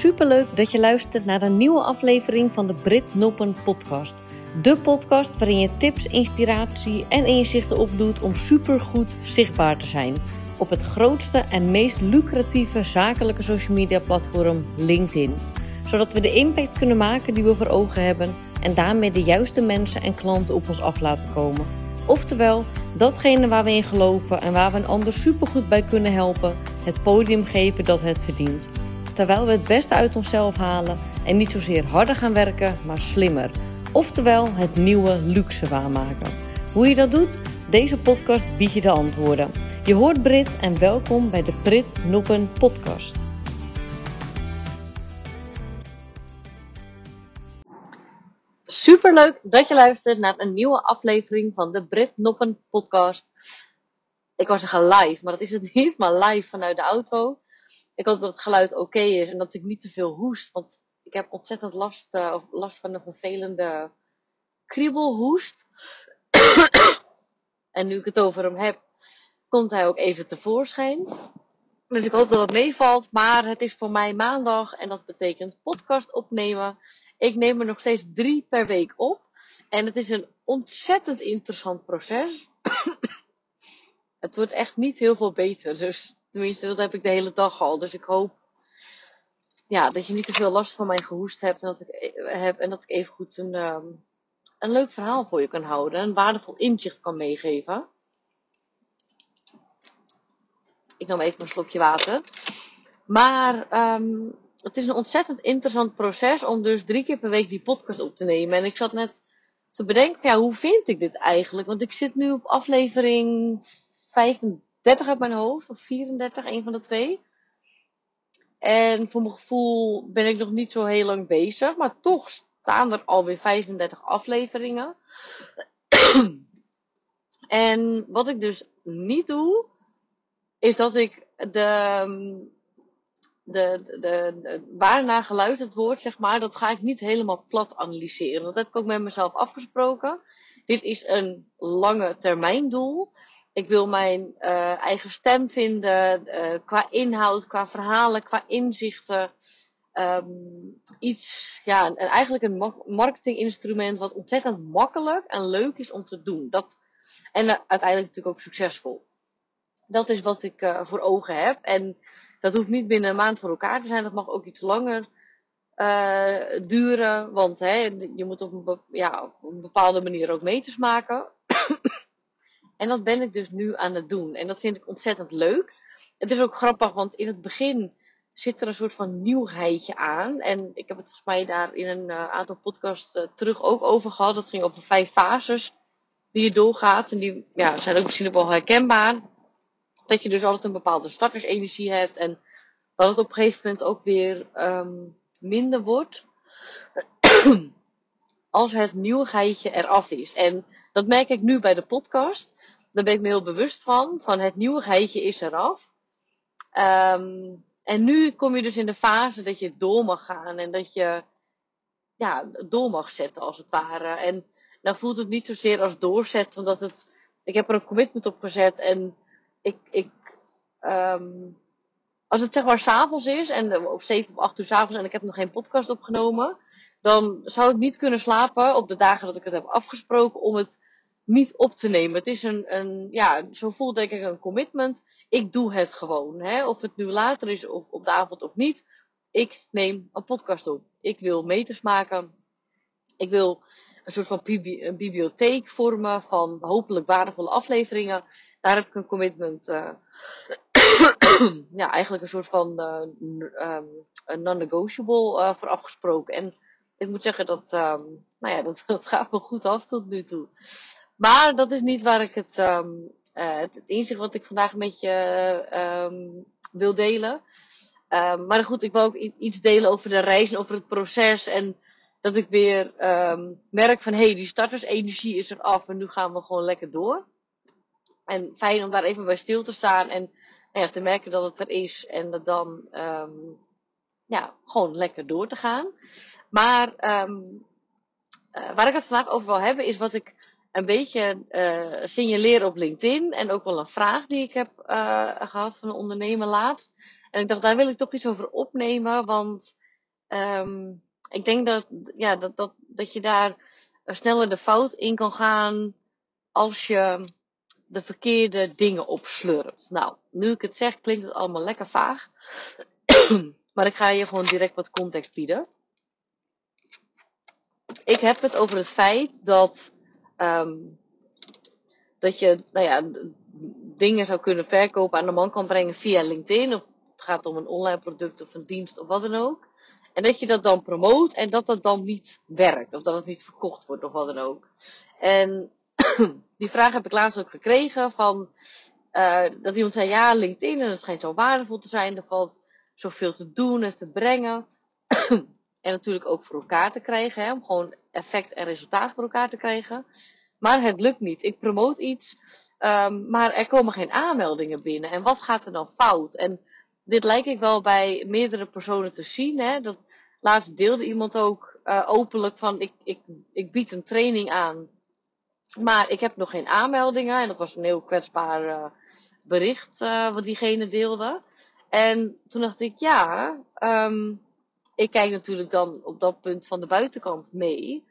Superleuk dat je luistert naar een nieuwe aflevering van de Brit Noppen podcast. De podcast waarin je tips, inspiratie en inzichten opdoet om supergoed zichtbaar te zijn op het grootste en meest lucratieve zakelijke social media platform LinkedIn. Zodat we de impact kunnen maken die we voor ogen hebben en daarmee de juiste mensen en klanten op ons af laten komen. Oftewel, datgene waar we in geloven en waar we een ander supergoed bij kunnen helpen, het podium geven dat het verdient. Terwijl we het beste uit onszelf halen en niet zozeer harder gaan werken, maar slimmer. Oftewel, het nieuwe luxe waarmaken. Hoe je dat doet? Deze podcast biedt je de antwoorden. Je hoort Brit en welkom bij de Brit Noppen podcast. Superleuk dat je luistert naar een nieuwe aflevering van de Brit Noppen podcast. Ik was zeggen live, maar dat is het niet, maar live vanuit de auto. Ik hoop dat het geluid oké is en dat ik niet te veel hoest, want ik heb ontzettend last, uh, of last van een vervelende kriebelhoest. en nu ik het over hem heb, komt hij ook even tevoorschijn. Dus ik hoop dat het meevalt. Maar het is voor mij maandag en dat betekent podcast opnemen. Ik neem er nog steeds drie per week op. En het is een ontzettend interessant proces. het wordt echt niet heel veel beter. Dus tenminste, dat heb ik de hele dag al. Dus ik hoop ja, dat je niet te veel last van mijn gehoest hebt. En dat ik, heb, en dat ik even goed een, um, een leuk verhaal voor je kan houden. Een waardevol inzicht kan meegeven. Ik nam even een slokje water. Maar um, het is een ontzettend interessant proces om dus drie keer per week die podcast op te nemen. En ik zat net te bedenken, ja, hoe vind ik dit eigenlijk? Want ik zit nu op aflevering 35 uit mijn hoofd, of 34, een van de twee. En voor mijn gevoel ben ik nog niet zo heel lang bezig, maar toch staan er alweer 35 afleveringen. en wat ik dus niet doe, is dat ik de, de, de, de, waarna geluisterd wordt, zeg maar, dat ga ik niet helemaal plat analyseren. Dat heb ik ook met mezelf afgesproken. Dit is een lange termijn doel. Ik wil mijn uh, eigen stem vinden, uh, qua inhoud, qua verhalen, qua inzichten. Um, iets, ja, een, eigenlijk een marketinginstrument wat ontzettend makkelijk en leuk is om te doen. Dat, en uh, uiteindelijk natuurlijk ook succesvol. Dat is wat ik voor ogen heb. En dat hoeft niet binnen een maand voor elkaar te zijn. Dat mag ook iets langer duren. Want hè, je moet op een, ja, op een bepaalde manier ook meters maken. En dat ben ik dus nu aan het doen. En dat vind ik ontzettend leuk. Het is ook grappig, want in het begin zit er een soort van nieuwheidje aan. En ik heb het volgens mij daar in een uh, aantal podcasts uh, terug ook over gehad. Dat ging over vijf fases die je doorgaat. En die ja, zijn ook misschien ook wel herkenbaar dat je dus altijd een bepaalde startersenergie hebt en dat het op een gegeven moment ook weer um, minder wordt als het nieuwigheidje eraf is. En dat merk ik nu bij de podcast. Daar ben ik me heel bewust van. Van het nieuwigheidje is eraf. Um, en nu kom je dus in de fase dat je door mag gaan en dat je ja, door mag zetten als het ware. En dan voelt het niet zozeer als doorzetten, omdat het, ik heb er een commitment op gezet en ik, ik, um, als het zeg maar s'avonds is en op 7 of 8 uur s'avonds en ik heb nog geen podcast opgenomen, dan zou ik niet kunnen slapen op de dagen dat ik het heb afgesproken om het niet op te nemen. Het is een, een ja, zo voelt denk ik een commitment. Ik doe het gewoon, hè. Of het nu later is of op de avond of niet. Ik neem een podcast op. Ik wil meters maken. Ik wil een soort van bibliotheek vormen van hopelijk waardevolle afleveringen. Daar heb ik een commitment, uh, ja, eigenlijk een soort van uh, non-negotiable uh, voor afgesproken. En ik moet zeggen dat, um, nou ja, dat, dat gaat me goed af tot nu toe. Maar dat is niet waar ik het, um, het, het inzicht wat ik vandaag met je wil delen. maar goed, ik wil ook iets delen over de reis en over het proces en dat ik weer merk van hé, hey, die startersenergie is er af en nu gaan we gewoon lekker door. En fijn om daar even bij stil te staan en nou ja, te merken dat het er is en dat dan ja, gewoon lekker door te gaan. Maar uh, waar ik het vandaag over wil hebben is wat ik een beetje uh, signaleer op LinkedIn en ook wel een vraag die ik heb uh, gehad van een ondernemer laatst. En ik dacht, daar wil ik toch iets over opnemen, want ehm, ik denk dat, ja, dat, dat, dat je daar sneller de fout in kan gaan als je de verkeerde dingen opslurpt. Nou, nu ik het zeg, klinkt het allemaal lekker vaag. maar ik ga je gewoon direct wat context bieden. Ik heb het over het feit dat, um, dat je nou ja, dingen zou kunnen verkopen aan de man kan brengen via LinkedIn. Of het gaat om een online product of een dienst of wat dan ook. En dat je dat dan promoot en dat dat dan niet werkt. Of dat het niet verkocht wordt of wat dan ook. En die vraag heb ik laatst ook gekregen van, uh, dat iemand zei, ja, LinkedIn, en het schijnt zo waardevol te zijn, er valt zoveel te doen en te brengen. en natuurlijk ook voor elkaar te krijgen, hè, om gewoon effect en resultaat voor elkaar te krijgen. Maar het lukt niet. Ik promoot iets, um, maar er komen geen aanmeldingen binnen. En wat gaat er dan fout? En dit lijkt ik wel bij meerdere personen te zien. Hè? Dat, laatst deelde iemand ook uh, openlijk van ik, ik, ik bied een training aan maar ik heb nog geen aanmeldingen. En dat was een heel kwetsbaar uh, bericht uh, wat diegene deelde. En toen dacht ik, ja, um, ik kijk natuurlijk dan op dat punt van de buitenkant mee.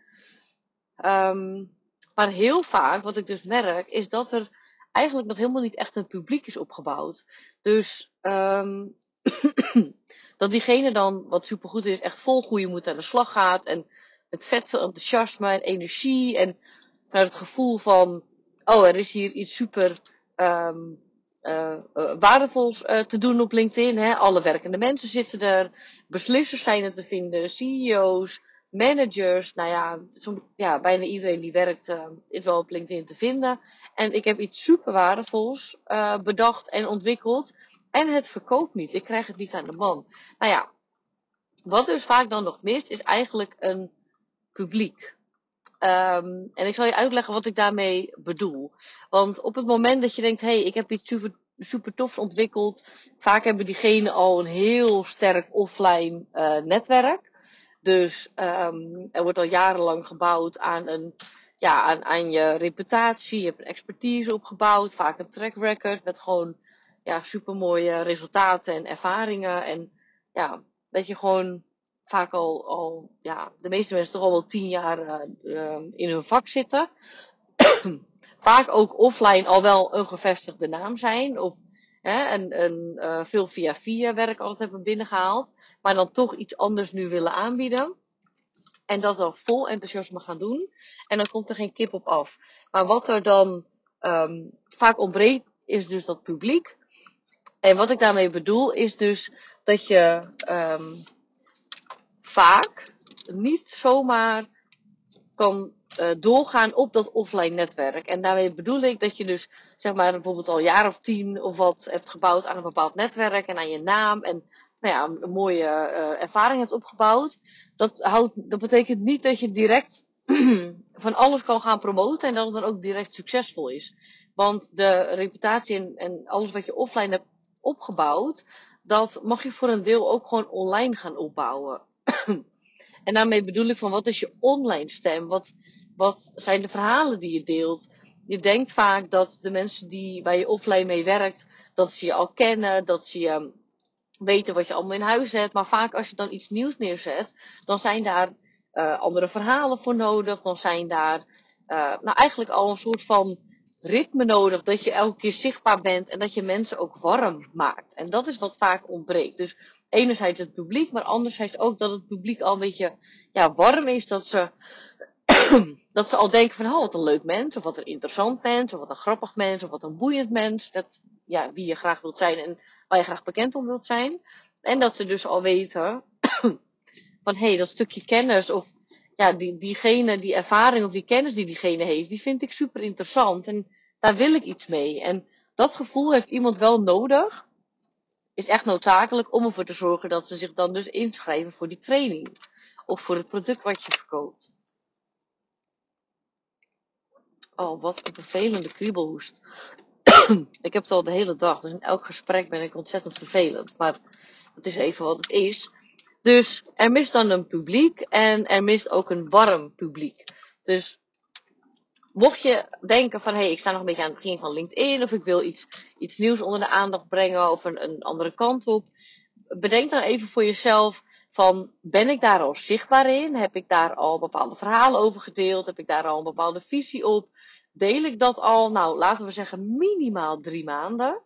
Um, maar heel vaak, wat ik dus merk, is dat er eigenlijk nog helemaal niet echt een publiek is opgebouwd. Dus um, dat diegene dan, wat supergoed is, echt vol goede moed aan de slag gaat. En met vet veel enthousiasme en energie. En naar het gevoel van, oh, er is hier iets super um, uh, uh, waardevols uh, te doen op LinkedIn. Hè? Alle werkende mensen zitten er, beslissers zijn er te vinden, CEO's, managers. Nou ja, ja bijna iedereen die werkt is wel op LinkedIn te vinden. En ik heb iets super waardevols bedacht en ontwikkeld. En het verkoopt niet. Ik krijg het niet aan de man. Nou ja, wat dus vaak dan nog mist, is eigenlijk een publiek. Um, en ik zal je uitleggen wat ik daarmee bedoel. Want op het moment dat je denkt, hé, hey, ik heb iets super, super tofs ontwikkeld. Vaak hebben diegenen al een heel sterk offline uh, netwerk. Dus um, er wordt al jarenlang gebouwd aan, een, ja, aan, aan je reputatie. Je hebt een expertise opgebouwd. Vaak een track record met gewoon ja, super mooie resultaten en ervaringen. En ja, dat je gewoon vaak al, al ja, de meeste mensen toch al wel tien jaar uh, in hun vak zitten. vaak ook offline al wel een gevestigde naam zijn. Of hè, en, en uh, veel via via werk altijd hebben binnengehaald. Maar dan toch iets anders nu willen aanbieden. En dat dan vol enthousiasme gaan doen. En dan komt er geen kip op af. Maar wat er dan um, vaak ontbreekt, is dus dat publiek. En wat ik daarmee bedoel, is dus dat je um, vaak niet zomaar kan uh, doorgaan op dat offline netwerk. En daarmee bedoel ik dat je dus, zeg maar, bijvoorbeeld al een jaar of tien of wat hebt gebouwd aan een bepaald netwerk en aan je naam en nou ja, een mooie uh, ervaring hebt opgebouwd. Dat, dat betekent niet dat je direct van alles kan gaan promoten en dat het dan ook direct succesvol is. Want de reputatie en alles wat je offline hebt opgebouwd, dat mag je voor een deel ook gewoon online gaan opbouwen. En daarmee bedoel ik van wat is je online stem? Wat, wat zijn de verhalen die je deelt? Je denkt vaak dat de mensen die, waar je offline mee werkt, dat ze je al kennen, dat ze je weten wat je allemaal in huis hebt. Maar vaak als je dan iets nieuws neerzet, dan zijn daar uh, andere verhalen voor nodig. Dan zijn daar uh, nou eigenlijk al een soort van ritme nodig. Dat je elke keer zichtbaar bent en dat je mensen ook warm maakt. En dat is wat vaak ontbreekt. Dus enerzijds het publiek, maar anderzijds ook dat het publiek al een beetje ja, warm is. Dat ze, dat ze al denken van, oh, wat een leuk mens, of wat een interessant mens, of wat een grappig mens, of wat een boeiend mens. Dat, ja, wie je graag wilt zijn en waar je graag bekend om wilt zijn. En dat ze dus al weten van, hé, hey, dat stukje kennis, of ja, die, diegene, die ervaring of die kennis die diegene heeft, die vind ik super interessant. En daar wil ik iets mee. En dat gevoel heeft iemand wel nodig is echt noodzakelijk om ervoor te zorgen dat ze zich dan dus inschrijven voor die training. Of voor het product wat je verkoopt. Oh, wat een vervelende kriebelhoest. ik heb het al de hele dag, dus in elk gesprek ben ik ontzettend vervelend. Maar dat is even wat het is. Dus er mist dan een publiek en er mist ook een warm publiek. Dus mocht je denken van, hé, hey, ik sta nog een beetje aan het begin van LinkedIn, of ik wil iets, iets nieuws onder de aandacht brengen, of een, een andere kant op, bedenk dan even voor jezelf, Van ben ik daar al zichtbaar in? Heb ik daar al bepaalde verhalen over gedeeld? Heb ik daar al een bepaalde visie op? Deel ik dat al, nou laten we zeggen, minimaal drie maanden?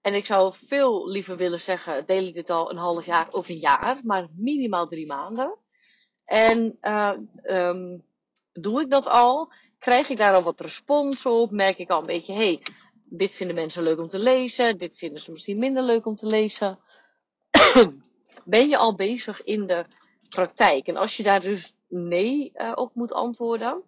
En ik zou veel liever willen zeggen, deel ik dit al een half jaar of een jaar, maar minimaal drie maanden. En uh, doe ik dat al? Krijg ik daar al wat respons op? Merk ik al een beetje, hey, dit vinden mensen leuk om te lezen, dit vinden ze misschien minder leuk om te lezen. ben je al bezig in de praktijk? En als je daar dus nee uh, op moet antwoorden,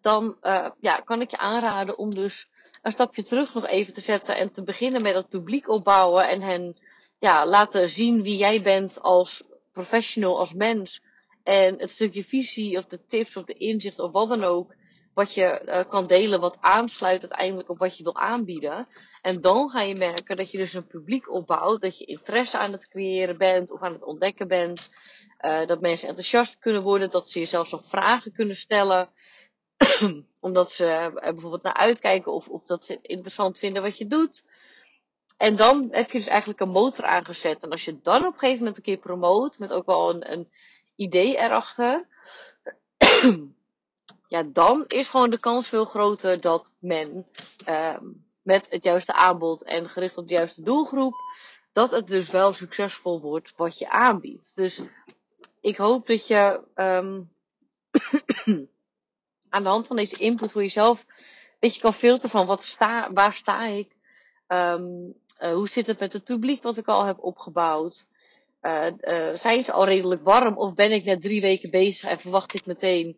dan uh, ja, kan ik je aanraden om dus een stapje terug nog even te zetten en te beginnen met het publiek opbouwen en hen ja, laten zien wie jij bent als professional, als mens. En het stukje visie of de tips of de inzicht of wat dan ook, wat je uh, kan delen, wat aansluit uiteindelijk op wat je wil aanbieden. En dan ga je merken dat je dus een publiek opbouwt, dat je interesse aan het creëren bent of aan het ontdekken bent. Uh, dat mensen enthousiast kunnen worden, dat ze jezelf nog vragen kunnen stellen. Omdat ze er bijvoorbeeld naar uitkijken of, of dat ze interessant vinden wat je doet. En dan heb je dus eigenlijk een motor aangezet. En als je dan op een gegeven moment een keer promoot, met ook wel een, een idee erachter. ja, dan is gewoon de kans veel groter dat men uh, met het juiste aanbod en gericht op de juiste doelgroep, dat het dus wel succesvol wordt wat je aanbiedt. Dus ik hoop dat je um, aan de hand van deze input voor jezelf een beetje kan filteren van wat sta, waar sta ik, um, hoe zit het met het publiek wat ik al heb opgebouwd. Uh, uh, zijn ze al redelijk warm of ben ik net drie weken bezig en verwacht ik meteen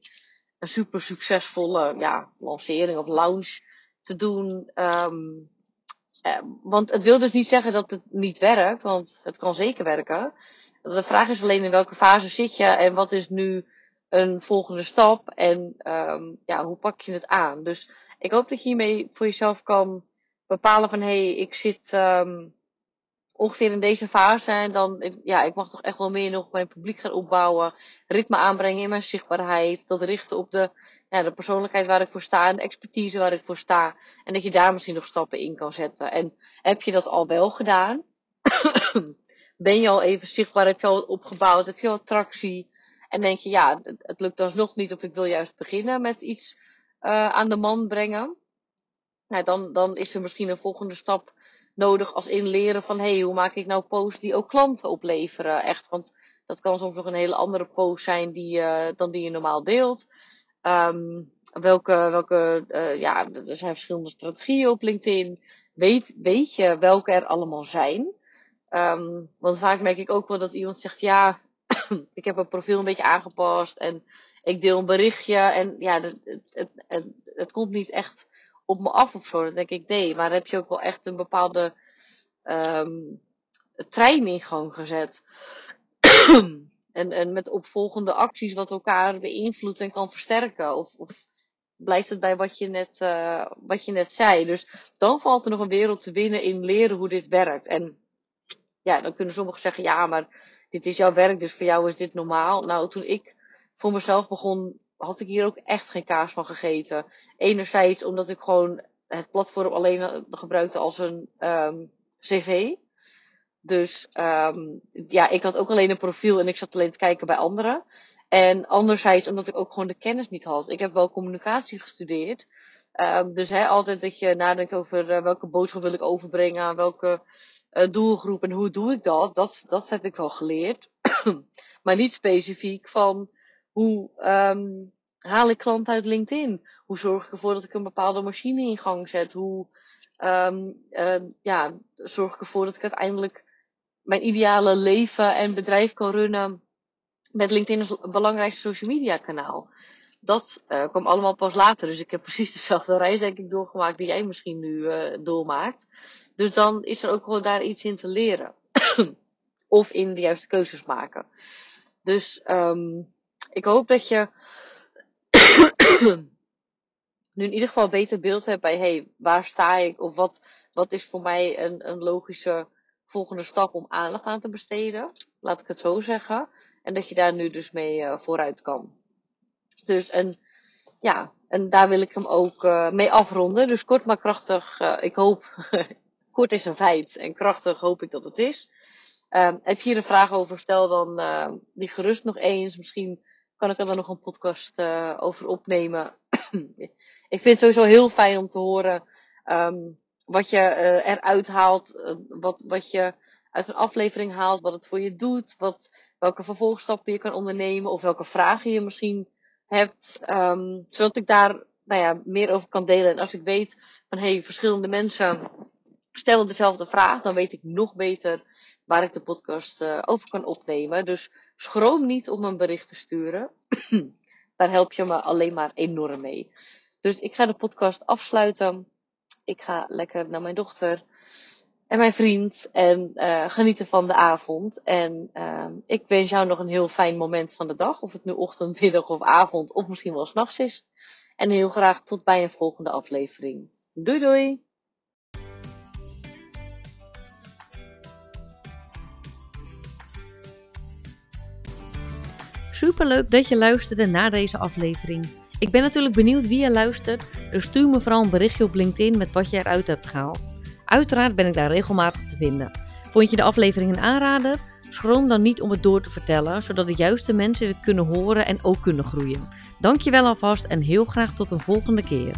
een super succesvolle ja, lancering of launch te doen. Um, uh, want het wil dus niet zeggen dat het niet werkt, want het kan zeker werken. De vraag is alleen in welke fase zit je en wat is nu een volgende stap en um, ja, hoe pak je het aan. Dus ik hoop dat je hiermee voor jezelf kan bepalen van hé, hey, ik zit um, ongeveer in deze fase. En dan, ja, ik mag toch echt wel meer nog mijn publiek gaan opbouwen. Ritme aanbrengen in mijn zichtbaarheid. Dat richten op de, ja, de persoonlijkheid waar ik voor sta. En de expertise waar ik voor sta. En dat je daar misschien nog stappen in kan zetten. En heb je dat al wel gedaan? ben je al even zichtbaar? Heb je al opgebouwd? Heb je al tractie? En denk je, ja, het lukt alsnog niet. Of ik wil juist beginnen met iets uh, aan de man brengen. Nou, dan, dan is er misschien een volgende stap nodig als inleren van hé, hey, hoe maak ik nou posts die ook klanten opleveren? Echt, want dat kan soms nog een hele andere post zijn die, uh, dan die je normaal deelt. Um, welke, welke, uh, ja, er zijn verschillende strategieën op LinkedIn. Weet, weet je welke er allemaal zijn? Um, want vaak merk ik ook wel dat iemand zegt, ja, ik heb mijn profiel een beetje aangepast en ik deel een berichtje en ja, het, het, het, het komt niet echt op me af of zo. Dan denk ik, nee, maar heb je ook wel echt een bepaalde um, trein in gezet. en, en met opvolgende acties wat elkaar beïnvloedt en kan versterken. Of, of blijft het bij wat je, net, uh, wat je net zei. Dus dan valt er nog een wereld te winnen in leren hoe dit werkt. En ja, dan kunnen sommigen zeggen, ja, maar dit is jouw werk, dus voor jou is dit normaal. Nou, toen ik voor mezelf begon had ik hier ook echt geen kaas van gegeten. Enerzijds omdat ik gewoon het platform alleen gebruikte als een um, cv. Dus um, ja, ik had ook alleen een profiel en ik zat alleen te kijken bij anderen. En anderzijds omdat ik ook gewoon de kennis niet had. Ik heb wel communicatie gestudeerd. Um, dus hè, altijd dat je nadenkt over uh, welke boodschap wil ik overbrengen, welke uh, doelgroep en hoe doe ik dat. Dat, dat heb ik wel geleerd. maar niet specifiek van hoe um, haal ik klanten uit LinkedIn? Hoe zorg ik ervoor dat ik een bepaalde machine in gang zet? Hoe um, ja, zorg ik ervoor dat ik uiteindelijk mijn ideale leven en bedrijf kan runnen met LinkedIn als belangrijkste social media kanaal? Dat uh, kwam allemaal pas later. Dus ik heb precies dezelfde reis denk ik doorgemaakt die jij misschien nu uh, doormaakt. Dus dan is er ook wel daar iets in te leren. of in de juiste keuzes maken. Dus um, ik hoop dat je nu in ieder geval een beter beeld hebt bij, hey, waar sta ik? Of wat, wat is voor mij een, een logische volgende stap om aandacht aan te besteden? Laat ik het zo zeggen. En dat je daar nu dus mee uh, vooruit kan. Dus en ja, en daar wil ik hem ook uh, mee afronden. Dus kort maar krachtig. Uh, ik hoop, kort is een feit. En krachtig hoop ik dat het is. Ehm, heb je hier een vraag over, stel dan die gerust nog eens. Misschien kan ik er dan nog een podcast uh, over opnemen. ik vind het sowieso heel fijn om te horen um, wat je uh, eruit haalt. wat, wat je uit een aflevering haalt. Wat het voor je doet. Wat, welke vervolgstappen je kan ondernemen. Of welke vragen je misschien hebt. Um, zodat ik daar nou ja, meer over kan delen. En als ik weet van hey, verschillende mensen stellen dezelfde vraag, dan weet ik nog beter waar ik de podcast uh, over kan opnemen. Dus schroom niet om een bericht te sturen. Daar help je me alleen maar enorm mee. Dus ik ga de podcast afsluiten. Ik ga lekker naar mijn dochter en mijn vriend en uh, genieten van de avond. En uh, ik wens jou nog een heel fijn moment van de dag. Of het nu ochtend, middag of avond of misschien wel s'nachts is. En heel graag tot bij een volgende aflevering. Doei doei! Superleuk dat je luisterde naar deze aflevering. Ik ben natuurlijk benieuwd wie je luistert, dus stuur me vooral een berichtje op LinkedIn met wat je eruit hebt gehaald. Uiteraard ben ik daar regelmatig te vinden. Vond je de aflevering een aanrader? Schroom dan niet om het door te vertellen, zodat de juiste mensen dit kunnen horen en ook kunnen groeien. Dankjewel alvast en heel graag tot een volgende keer.